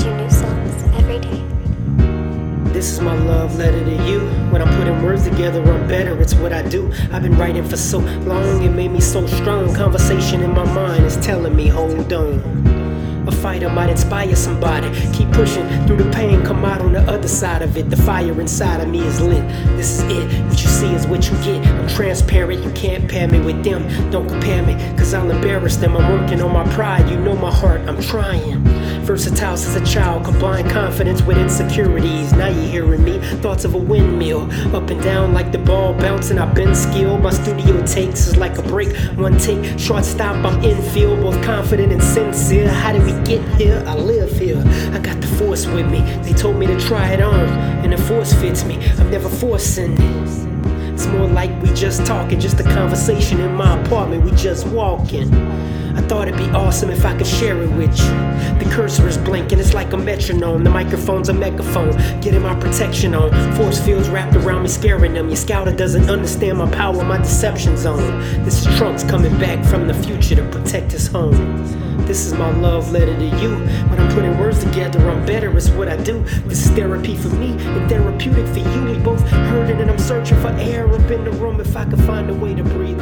new songs every day. This is my love letter to you. When I'm putting words together, I'm better. It's what I do. I've been writing for so long, it made me so strong. Conversation in my mind is telling me, hold on. A fighter might inspire somebody. Keep pushing through the pain, come out on the other side of it. The fire inside of me is lit. This is it. What you see is what you get. I'm transparent, you can't pair me with them. Don't compare me, cause I'll embarrass them. I'm working on my pride, you know my heart, I'm trying. Versatile since a child, combine confidence with insecurities. Now you hearing me, thoughts of a windmill. Up and down like the ball bouncing, I've been skilled. My studio takes is like a break. One take, short stop, I'm infield, both confident and sincere. How did we get here? I live here. I got the force with me. They told me to try it on, and the force fits me. I'm never forcing it. It's more like we just talking, just a conversation in my apartment, we just walking. I thought it'd be awesome if I could share it with you. The cursor is blinking, it's like a metronome. The microphone's a megaphone, getting my protection on. Force fields wrapped around me, scaring them. Your scouter doesn't understand my power, my deception zone. This is Trunks coming back from the future to protect his home. This is my love letter to you. When I'm putting words together, I'm better, it's what I do. This is therapy for me and therapeutic for you. We both heard it, and I'm searching for air up in the room. If I could find a way to breathe.